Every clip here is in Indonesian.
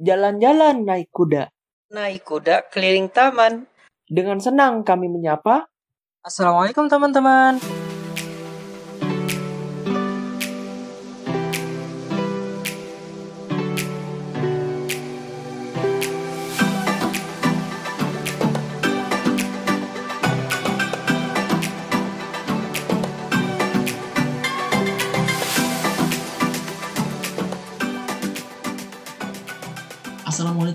jalan-jalan naik kuda. Naik kuda keliling taman. Dengan senang kami menyapa. Assalamualaikum teman-teman.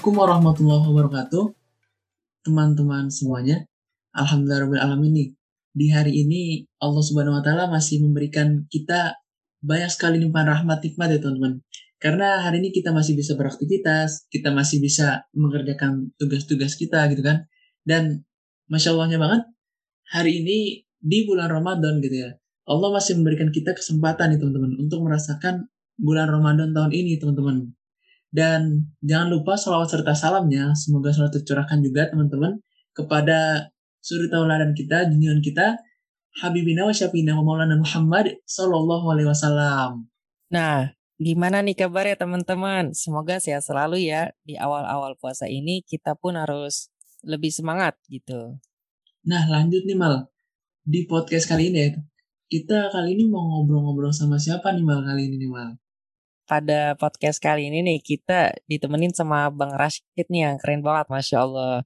Assalamualaikum warahmatullahi wabarakatuh. Teman-teman semuanya. Alhamdulillah nih. Di hari ini Allah Subhanahu wa taala masih memberikan kita banyak sekali limpahan rahmat hikmat ya teman-teman. Karena hari ini kita masih bisa beraktivitas, kita masih bisa mengerjakan tugas-tugas kita gitu kan. Dan Masya Allahnya banget, hari ini di bulan Ramadan gitu ya. Allah masih memberikan kita kesempatan nih teman-teman untuk merasakan bulan Ramadan tahun ini teman-teman. Dan jangan lupa salawat serta salamnya, semoga selalu tercurahkan juga teman-teman kepada suri tauladan kita, junjungan kita, Habibina wa Syafina wa Maulana Muhammad Sallallahu Alaihi Wasallam. Nah, gimana nih kabarnya teman-teman? Semoga sehat selalu ya. Di awal-awal puasa ini kita pun harus lebih semangat gitu. Nah, lanjut nih Mal. Di podcast kali ini ya, kita kali ini mau ngobrol-ngobrol sama siapa nih Mal kali ini nih Mal? Pada podcast kali ini nih kita ditemenin sama Bang Rashid nih yang keren banget Masya Allah.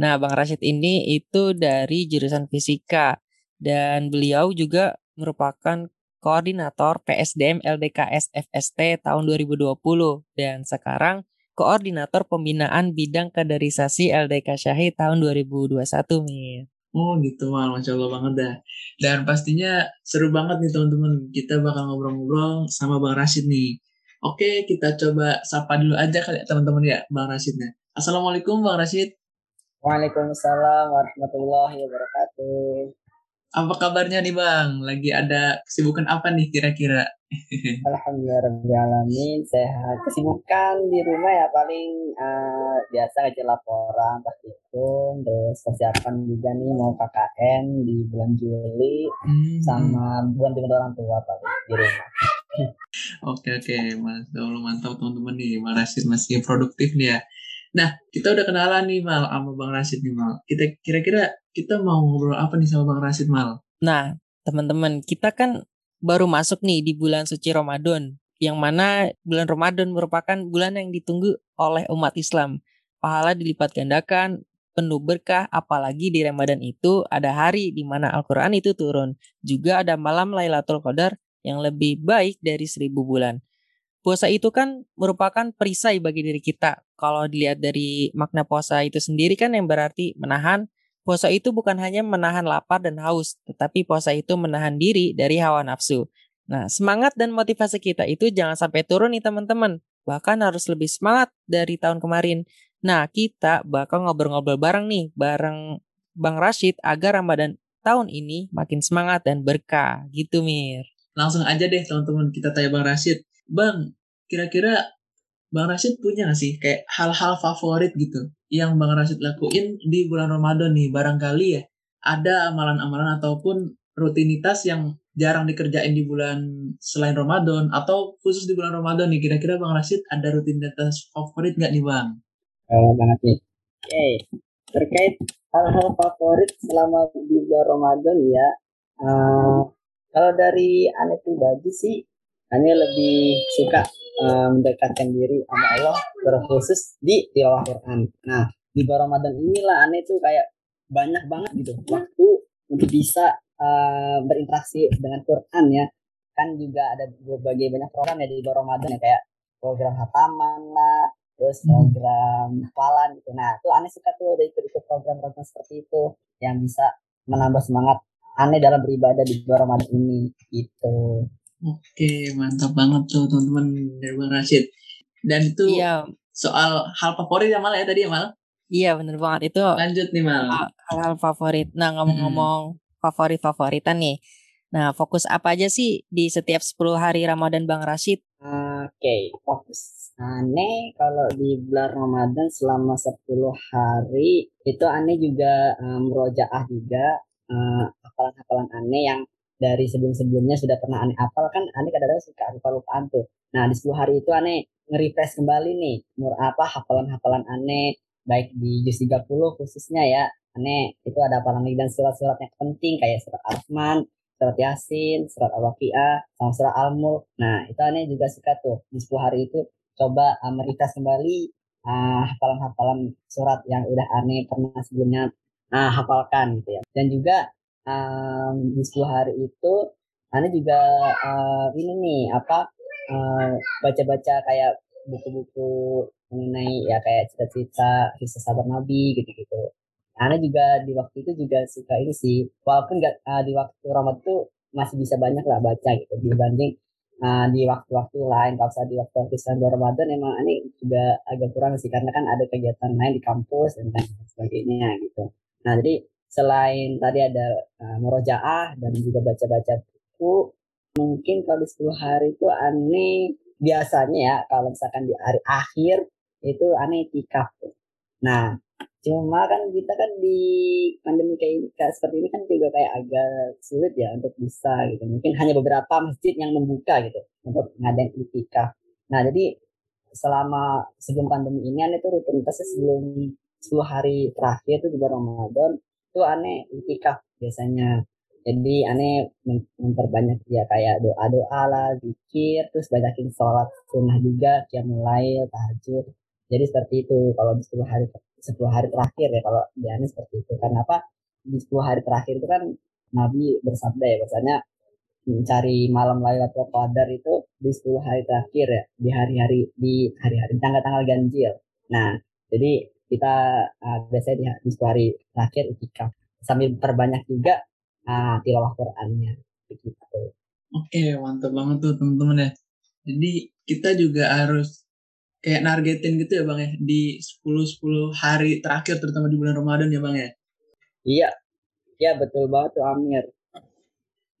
Nah Bang Rashid ini itu dari jurusan fisika dan beliau juga merupakan koordinator PSDM LDKS FST tahun 2020 dan sekarang koordinator pembinaan bidang kaderisasi LDK Syahid tahun 2021 nih. Oh gitu mal, masya Allah banget dah. Dan pastinya seru banget nih teman-teman. Kita bakal ngobrol-ngobrol sama Bang Rashid nih. Oke, kita coba sapa dulu aja kali ya teman-teman ya, Bang Rashidnya. Assalamualaikum Bang Rashid. Waalaikumsalam warahmatullahi wabarakatuh. Apa kabarnya nih Bang? Lagi ada kesibukan apa nih kira-kira? Alhamdulillah sehat. Kesibukan di rumah ya paling uh, biasa aja laporan praktikum, terus persiapan juga nih mau KKN di bulan Juli hmm. sama bulan dengan orang tua paling di rumah. Oke oke, Mas. Allah mantap teman-teman nih. Bang Rashid masih produktif nih ya. Nah, kita udah kenalan nih Mal sama Bang Rashid nih Mal. Kita kira-kira kita mau ngobrol apa nih sama Bang Rashid Mal? Nah, teman-teman, kita kan baru masuk nih di bulan suci Ramadan. Yang mana bulan Ramadan merupakan bulan yang ditunggu oleh umat Islam. Pahala dilipat gandakan, penuh berkah, apalagi di Ramadan itu ada hari di mana Al-Quran itu turun. Juga ada malam Lailatul Qadar yang lebih baik dari seribu bulan. Puasa itu kan merupakan perisai bagi diri kita. Kalau dilihat dari makna puasa itu sendiri kan yang berarti menahan. Puasa itu bukan hanya menahan lapar dan haus, tetapi puasa itu menahan diri dari hawa nafsu. Nah, semangat dan motivasi kita itu jangan sampai turun nih teman-teman. Bahkan harus lebih semangat dari tahun kemarin. Nah, kita bakal ngobrol-ngobrol bareng nih, bareng Bang Rashid agar Ramadan tahun ini makin semangat dan berkah. Gitu, Mir langsung aja deh teman-teman kita tanya Bang Rashid. Bang, kira-kira Bang Rashid punya gak sih kayak hal-hal favorit gitu yang Bang Rashid lakuin di bulan Ramadan nih barangkali ya ada amalan-amalan ataupun rutinitas yang jarang dikerjain di bulan selain Ramadan atau khusus di bulan Ramadan nih kira-kira Bang Rashid ada rutinitas favorit nggak nih Bang? Oh banget nih. Oke, okay. terkait hal-hal favorit selama di bulan Ramadan ya, uh, kalau dari aneh pribadi sih, aneh lebih suka uh, mendekatkan diri sama Allah terkhusus di tilawah Quran. Nah, di bulan Ramadan inilah aneh tuh kayak banyak banget gitu waktu untuk bisa uh, berinteraksi dengan Quran ya. Kan juga ada berbagai banyak program ya di bulan Ramadan ya kayak program hataman lah, terus hmm. program hafalan gitu. Nah, tuh aneh suka tuh ada ikut-ikut program-program seperti itu yang bisa menambah semangat aneh dalam beribadah di bulan Ramadan ini gitu. Oke, mantap banget tuh teman-teman dari Bang Rashid. Dan itu iya. soal hal favorit ya malah ya tadi ya Mal? Iya bener banget itu. Lanjut nih Mal. Hal-hal favorit. Nah ngomong-ngomong hmm. favorit-favoritan nih. Nah fokus apa aja sih di setiap 10 hari Ramadan Bang Rashid? Oke, okay, fokus. Aneh kalau di bulan Ramadan selama 10 hari itu aneh juga um, rojaah juga uh, hafalan-hafalan aneh yang dari sebelum-sebelumnya sudah pernah aneh. Hafal kan aneh kadang-kadang suka lupa lupaan tuh. Nah di 10 hari itu aneh nge-refresh kembali nih nur apa hafalan-hafalan aneh baik di juz 30 khususnya ya aneh. Itu ada hafalan lagi? Dan surat-surat yang penting kayak surat Ar-Rahman surat Yasin, surat Al-Waqi'ah, sama surat Al-Mulk. Nah, itu aneh juga suka tuh. Di 10 hari itu coba uh, meritas kembali uh, hafalan-hafalan surat yang udah aneh pernah sebelumnya uh, hafalkan gitu ya. Dan juga um, di 10 hari itu aneh juga uh, ini nih apa baca-baca uh, kayak buku-buku mengenai ya kayak cita-cita kisah sahabat Nabi gitu-gitu. Ana juga di waktu itu juga suka ini sih, walaupun nggak uh, di waktu Ramadan itu masih bisa banyak lah baca gitu dibanding uh, di waktu-waktu lain. Kalau saya di waktu-waktu selain Ramadan emang ini juga agak kurang sih karena kan ada kegiatan lain di kampus dan lain sebagainya gitu. Nah jadi selain tadi ada uh, murojaah dan juga baca-baca buku, mungkin kalau di 10 hari itu aneh biasanya ya kalau misalkan di hari akhir itu aneh tikaf. Nah Cuma kan kita kan di pandemi kayak ini, kayak seperti ini kan juga kayak agak sulit ya untuk bisa gitu. Mungkin hanya beberapa masjid yang membuka gitu untuk ngadain itikaf. Nah jadi selama sebelum pandemi ini aneh tuh rutinitasnya sebelum 10 hari terakhir itu juga Ramadan itu aneh itikaf biasanya. Jadi aneh memperbanyak ya kayak doa-doa lah, zikir, terus banyakin sholat sunnah juga, yang mulai tahajud. Jadi seperti itu kalau di 10 hari 10 hari terakhir ya kalau di aneh seperti itu. Karena apa? Di 10 hari terakhir itu kan Nabi bersabda ya bahwasanya mencari malam Lailatul Qadar itu di 10 hari terakhir ya, di hari-hari di hari-hari tanggal-tanggal ganjil. Nah, jadi kita uh, biasanya di, di 10 hari terakhir itikaf sambil perbanyak juga uh, tilawah Qur'annya. Begitu. Oke, mantap banget tuh teman-teman ya. Jadi kita juga harus kayak nargetin gitu ya bang ya di 10-10 hari terakhir terutama di bulan Ramadan ya bang ya? Iya. Iya betul banget tuh Amir.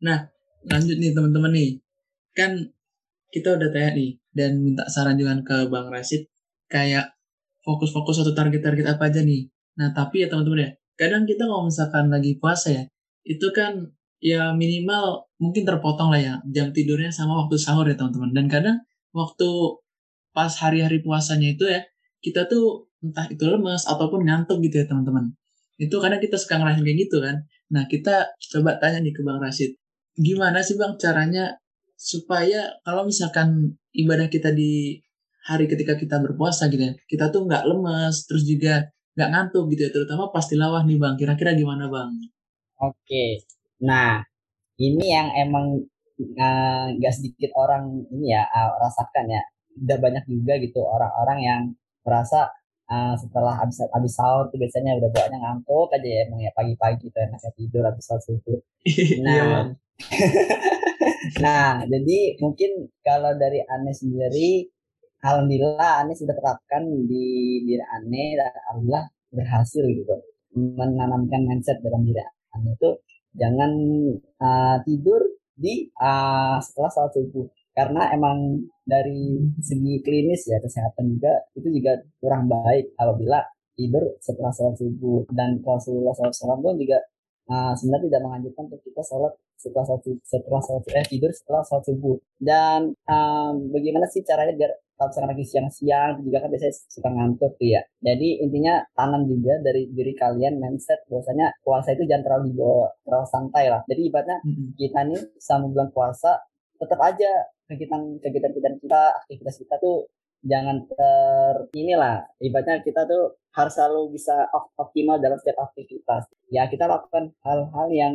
Nah lanjut nih teman-teman nih. Kan kita udah tanya nih dan minta saran juga ke Bang Rasid kayak fokus-fokus atau target-target apa aja nih. Nah tapi ya teman-teman ya kadang kita kalau misalkan lagi puasa ya itu kan ya minimal mungkin terpotong lah ya jam tidurnya sama waktu sahur ya teman-teman. Dan kadang waktu pas hari-hari puasanya itu ya kita tuh entah itu lemes ataupun ngantuk gitu ya teman-teman. Itu karena kita suka ngerasain kayak gitu kan. Nah kita coba tanya nih ke bang Rashid gimana sih bang caranya supaya kalau misalkan ibadah kita di hari ketika kita berpuasa gitu ya kita tuh nggak lemes terus juga nggak ngantuk gitu ya terutama pas tilawah nih bang. Kira-kira gimana bang? Oke. Nah ini yang emang eh, nggak uh, sedikit orang ini ya uh, rasakan ya. Udah banyak juga gitu orang-orang yang merasa uh, setelah habis habis sahur tuh biasanya udah bawaannya ngantuk aja ya emang ya pagi-pagi tuh enaknya tidur habis sahur subuh. Nah, nah jadi mungkin kalau dari Ane sendiri, alhamdulillah Ane sudah terapkan di diri Ane dan alhamdulillah berhasil gitu. Menanamkan mindset dalam diri Ane itu jangan uh, tidur di uh, setelah sholat subuh. Karena emang dari segi klinis ya kesehatan juga itu juga kurang baik apabila tidur setelah sholat subuh. Dan Rasulullah SAW pun juga uh, sebenarnya tidak menganjurkan untuk kita sholat setelah sholat setelah sholat eh, tidur setelah sholat subuh. Dan um, bagaimana sih caranya biar kalau misalkan lagi siang-siang juga kan biasanya suka ngantuk tuh ya. Jadi intinya tanam juga dari diri kalian mindset bahwasanya puasa itu jangan terlalu dibawa terlalu santai lah. Jadi ibaratnya kita nih sama bulan puasa tetap aja kegiatan kegiatan kita aktivitas kita tuh jangan ter inilah ibaratnya kita tuh harus selalu bisa optimal dalam setiap aktivitas. Ya kita lakukan hal-hal yang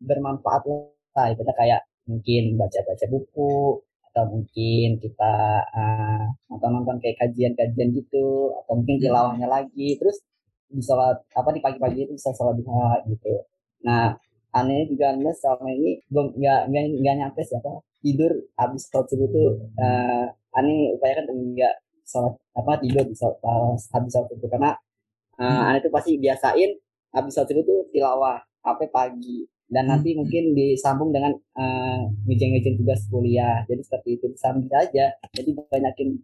bermanfaat lah. Ibaratnya kayak mungkin baca-baca buku atau mungkin kita uh, nonton-nonton kayak kajian-kajian gitu atau mungkin hmm. tilawahnya lagi terus di sholat apa di pagi-pagi itu bisa sholat duha gitu nah aneh juga anda selama ini belum nggak nggak nyampe siapa tidur habis sholat subuh tuh uh, aneh upayakan enggak sholat apa tidur di sholat, habis sholat subuh karena uh, hmm. aneh tuh pasti biasain habis sholat subuh tuh tilawah sampai pagi dan hmm. nanti mungkin disambung dengan uh, ngejeng-ngejeng tugas kuliah jadi seperti itu disambung aja jadi banyakin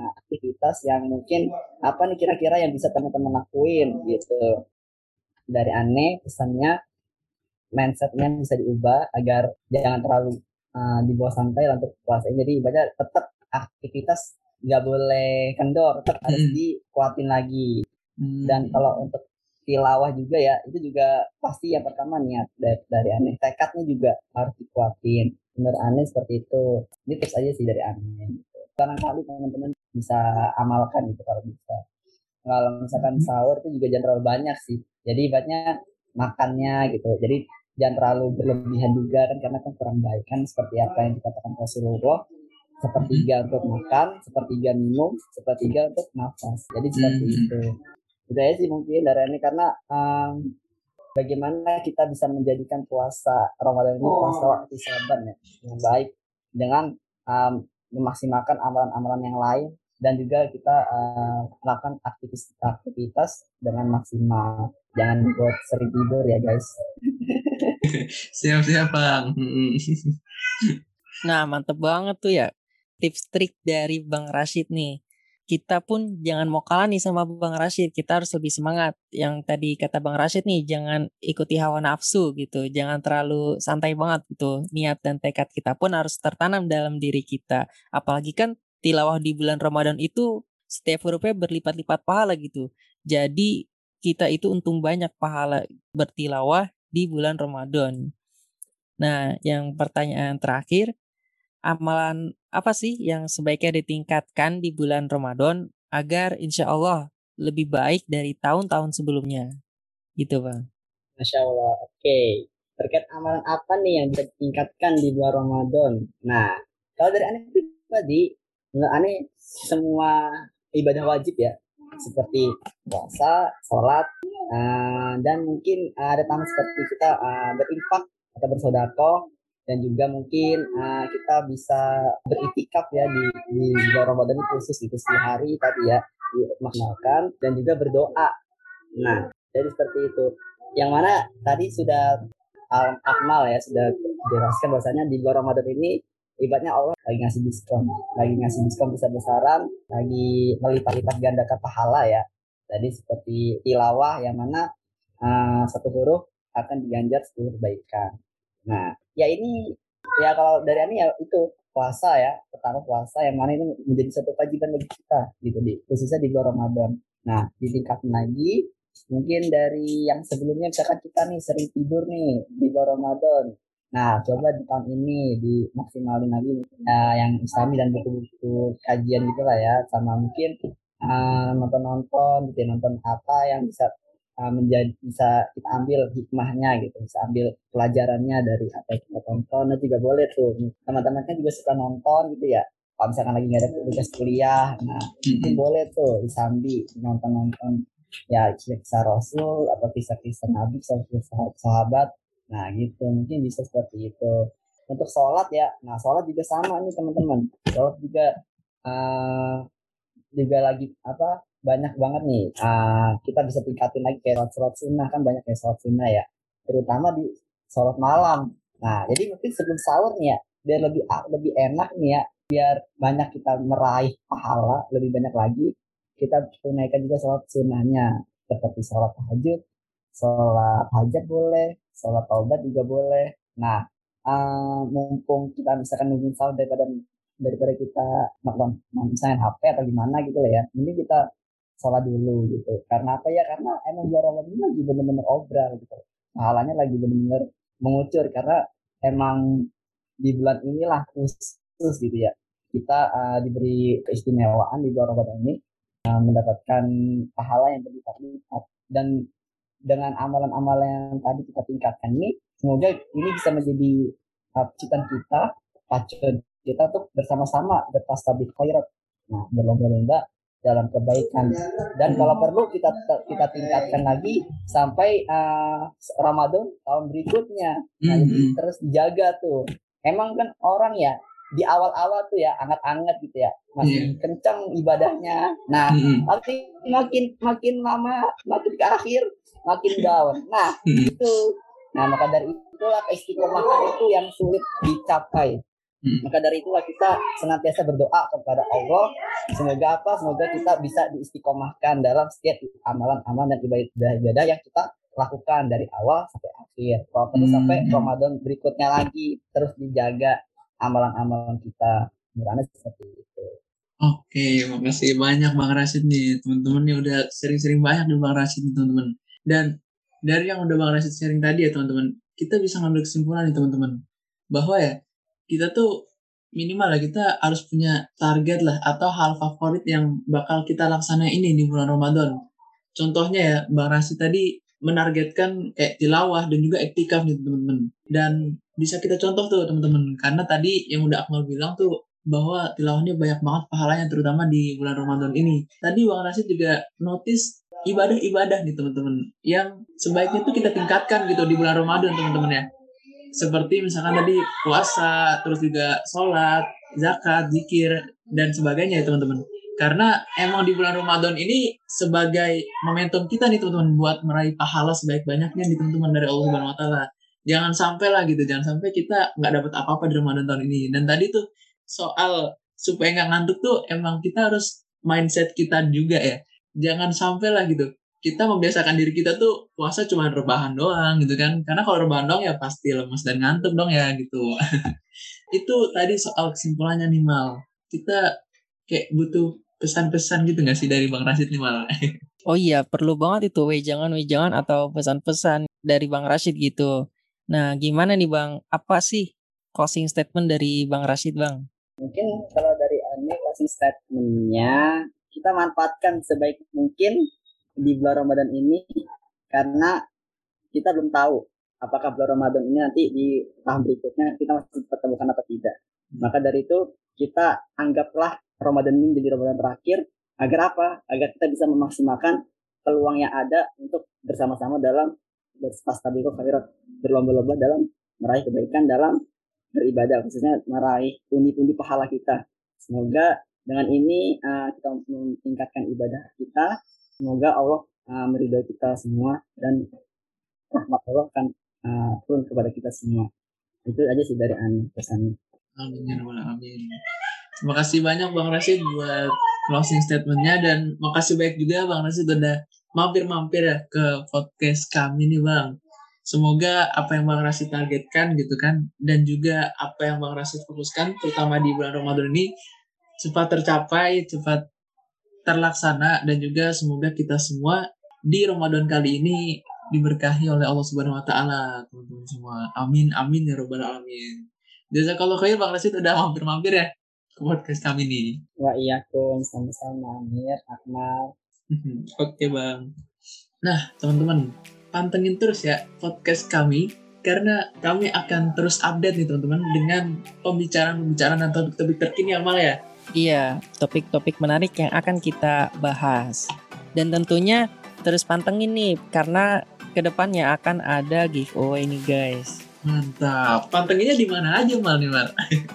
uh, aktivitas yang mungkin apa nih kira-kira yang bisa teman-teman lakuin gitu dari aneh pesannya mindsetnya bisa diubah agar jangan terlalu uh, di bawah santai untuk puasa jadi ibadah tetap aktivitas nggak boleh kendor, tetap harus Mm-mm. dikuatin lagi. Hmm. Dan kalau untuk tilawah juga ya, itu juga pasti yang pertama niat dari, dari aneh. Tekadnya juga harus dikuatin. Menurut aneh seperti itu. Ini tips aja sih dari aneh. Gitu. Barangkali teman-teman bisa amalkan gitu kalau bisa. Kalau misalkan Hmm. sahur itu juga jangan terlalu banyak sih. Jadi ibaratnya makannya gitu. Jadi jangan terlalu berlebihan juga kan karena kan kurang baik kan seperti apa yang dikatakan Rasulullah sepertiga untuk makan, sepertiga minum, sepertiga untuk nafas. Jadi seperti Hmm. itu. Itu aja sih mungkin dari ini karena em, bagaimana kita bisa menjadikan puasa Ramadan ini puasa waktu saban ya yang baik dengan em, memaksimalkan amalan-amalan yang lain dan juga kita eh, melakukan aktivitas-aktivitas dengan maksimal. Jangan buat sering tidur ya guys. Siap-siap bang. Nah, mantep banget tuh ya tips trik dari Bang Rashid nih. Kita pun jangan mau kalah nih sama Bang Rashid. Kita harus lebih semangat. Yang tadi kata Bang Rashid nih, jangan ikuti hawa nafsu gitu. Jangan terlalu santai banget gitu. Niat dan tekad kita pun harus tertanam dalam diri kita. Apalagi kan tilawah di bulan Ramadan itu setiap hurufnya berlipat-lipat pahala gitu. Jadi kita itu untung banyak pahala bertilawah di bulan Ramadan. Nah, yang pertanyaan terakhir, amalan apa sih yang sebaiknya ditingkatkan di bulan Ramadan agar insya Allah lebih baik dari tahun-tahun sebelumnya? Gitu bang. Masya Allah. Oke. Terkait amalan apa nih yang bisa ditingkatkan di bulan Ramadan? Nah, kalau dari aneh pribadi, menurut aneh semua ibadah wajib ya, seperti puasa, sholat, eh, dan mungkin ada tambahan seperti kita eh, berinfak atau bersodakoh, dan juga mungkin eh, kita bisa beritikaf ya di, di bulan Ramadan khusus gitu sehari tadi ya dimaksimalkan dan juga berdoa. Nah, jadi seperti itu. Yang mana tadi sudah Al Akmal ya sudah jelaskan bahwasanya di bulan Ramadan ini ibaratnya Allah lagi ngasih diskon, lagi ngasih diskon besar-besaran, lagi melipat-lipat gandakan pahala ya. Jadi seperti tilawah yang mana eh, satu huruf akan diganjar 10 kebaikan. Nah, ya ini ya kalau dari ini ya itu puasa ya, pertama puasa yang mana ini menjadi satu kewajiban bagi kita gitu di khususnya di bulan Ramadan. Nah, ditingkatin lagi mungkin dari yang sebelumnya misalkan kita nih sering tidur nih di bulan Ramadan. Nah, coba di tahun ini dimaksimalin lagi ya, yang islami dan buku-buku kajian gitu lah ya, sama mungkin eh, nonton-nonton gitu ya, nonton apa yang bisa eh, menjadi bisa kita ambil hikmahnya gitu, bisa ambil pelajarannya dari apa yang kita tonton, nah juga boleh tuh. Teman-teman kan juga suka nonton gitu ya. Kalau misalkan lagi nggak ada tugas kuliah, nah mungkin Mm-mm. boleh tuh disambi nonton-nonton ya kisah Rasul atau kisah-kisah Nabi, kisah sahabat. Nah gitu mungkin bisa seperti itu. Untuk sholat ya, nah sholat juga sama nih teman-teman. Sholat juga eh, juga lagi apa banyak banget nih. Ah, kita bisa tingkatin lagi kayak sholat, sholat sunnah kan banyak kayak sholat sunnah ya. Terutama di sholat malam. Nah jadi mungkin sebelum sahur nih ya, biar lebih lebih enak nih ya, biar banyak kita meraih pahala lebih banyak lagi kita tunaikan juga sholat sunnahnya seperti sholat tahajud, sholat hajat boleh, sholat taubat juga boleh. Nah, eh, mumpung kita misalkan nungguin sahur daripada daripada kita nonton misalnya HP atau gimana gitu lah ya, ini kita sholat dulu gitu. Karena apa ya? Karena emang Ramadan ini lagi bener-bener obral gitu. Pahalanya lagi bener-bener mengucur karena emang di bulan inilah khusus gitu ya. Kita eh, diberi keistimewaan di bulan Ramadan ini uh, mendapatkan pahala yang berlipat-lipat dan dengan amalan-amalan yang tadi kita tingkatkan ini semoga ini bisa menjadi uh, kita pacuan kita untuk bersama-sama bertastabih khairat nah berlomba-lomba dalam kebaikan. Dan kalau perlu kita kita tingkatkan lagi sampai uh, Ramadan tahun berikutnya. Nah jadi Mm-mm. terus dijaga tuh. Emang kan orang ya di awal-awal tuh ya anget-anget gitu ya. Masih kencang ibadahnya. Nah Mm-mm. tapi makin makin lama makin ke akhir makin down. Nah itu. Nah maka dari itulah istiqomahan itu yang sulit dicapai Hmm. maka dari itulah kita senantiasa berdoa kepada Allah semoga apa semoga kita bisa diistiqomahkan dalam setiap amalan-amalan dan ibadah-ibadah yang kita lakukan dari awal sampai akhir kalau perlu Hmm. sampai Ramadan berikutnya lagi terus dijaga amalan-amalan kita Anda seperti itu Oke, makasih banyak Bang Rashid nih. Teman-teman yang udah sering-sering banyak nih Bang Rashid nih teman-teman. Dan dari yang udah Bang Rashid sharing tadi ya teman-teman, kita bisa ngambil kesimpulan nih teman-teman. Bahwa ya, kita tuh minimal lah kita harus punya target lah atau hal favorit yang bakal kita laksanain ini di bulan Ramadan. Contohnya ya, Bang Rashid tadi menargetkan kayak tilawah dan juga ektikaf nih teman-teman. Dan bisa kita contoh tuh teman-teman. Karena tadi yang udah Akmal bilang tuh bahwa tilawahnya banyak banget pahalanya terutama di bulan Ramadan ini. Tadi Bang Rashid juga notice ibadah-ibadah nih teman-teman yang sebaiknya tuh kita tingkatkan gitu di bulan Ramadan teman-teman ya. Seperti misalkan tadi puasa, terus juga sholat, zakat, zikir, dan sebagainya ya teman-teman. Karena emang di bulan Ramadan ini sebagai momentum kita nih teman-teman buat meraih pahala sebaik banyaknya nih teman-teman dari Allah Subhanahu Wa Taala. Jangan sampai lah gitu, jangan sampai kita nggak dapat apa-apa di Ramadan tahun ini. Dan tadi tuh soal supaya nggak ngantuk tuh emang kita harus mindset kita juga ya jangan sampai lah gitu kita membiasakan diri kita tuh puasa cuma rebahan doang gitu kan. Karena kalau rebahan doang ya pasti lemes dan ngantuk dong ya gitu. Itu tadi soal kesimpulannya nih mal. Kita kayak butuh pesan-pesan gitu gak sih dari bang Rashid nih mal? Oh iya perlu banget itu. Jangan wejangan jangan atau pesan-pesan dari bang Rashid gitu. Nah gimana nih bang? Apa sih closing statement dari bang Rashid bang? Mungkin kalau dari Ani closing statementnya kita manfaatkan sebaik mungkin di bulan Ramadan ini karena kita belum tahu apakah bulan Ramadan ini nanti di tahun berikutnya kita masih pertemukan atau tidak. Maka dari itu kita anggaplah Ramadan ini menjadi Ramadan terakhir agar apa? Agar kita bisa memaksimalkan peluang yang ada untuk bersama-sama dalam berfastabiqul khairat berlomba-lomba dalam meraih kebaikan dalam beribadah khususnya meraih pundi-pundi pahala kita. Semoga dengan ini uh, kita meningkatkan ibadah kita. Semoga Allah uh, meridhoi kita semua dan rahmat Allah akan uh, turun kepada kita semua. Itu aja sih dari An pesan. Amin ya amin. Terima kasih banyak Bang Rashid buat closing statementnya dan makasih banyak juga Bang Rashid udah mampir-mampir ya ke podcast kami nih Bang. Semoga apa yang Bang Rasid targetkan gitu kan dan juga apa yang Bang Rasid fokuskan terutama di bulan Ramadan ini cepat tercapai, cepat terlaksana dan juga semoga kita semua di Ramadan kali ini diberkahi oleh Allah Subhanahu wa taala, teman-teman semua. Amin amin ya robbal alamin. kalau khair Bang Rasid udah mampir-mampir ya ke podcast kami ini. Wah iya kum sama-sama Amir, Akmal. Oke Bang. Nah teman-teman, pantengin terus ya podcast kami karena kami akan terus update nih teman-teman dengan pembicaraan-pembicaraan dan topik-topik terkini ya Mal ya. Iya, topik-topik menarik yang akan kita bahas. Dan tentunya terus pantengin nih karena ke depannya akan ada giveaway nih guys. Mantap. Pantengnya di mana aja mal nih mal?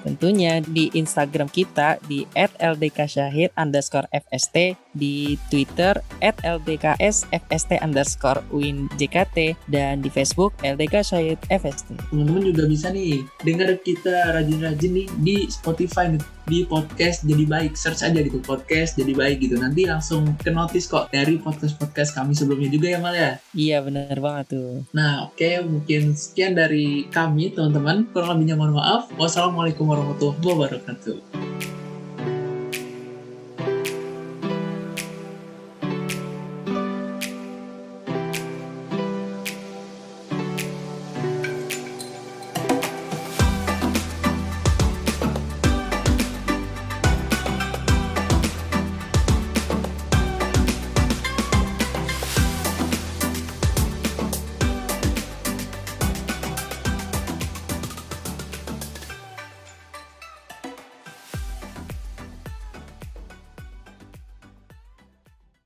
Tentunya di Instagram kita di @ldksyahid underscore fst, di Twitter @ldksfst underscore uinjkt, dan di Facebook LDK Syahid FST. Teman-teman juga bisa nih dengar kita rajin-rajin nih di Spotify nih di podcast jadi baik. Search aja gitu podcast jadi baik gitu. Nanti langsung ke notice kok dari podcast podcast kami sebelumnya juga ya Mal ya? Iya benar banget tuh. Nah oke okay, mungkin sekian dari kami teman-teman. Kurang lebihnya mohon maaf. Wassalamualaikum warahmatullahi wabarakatuh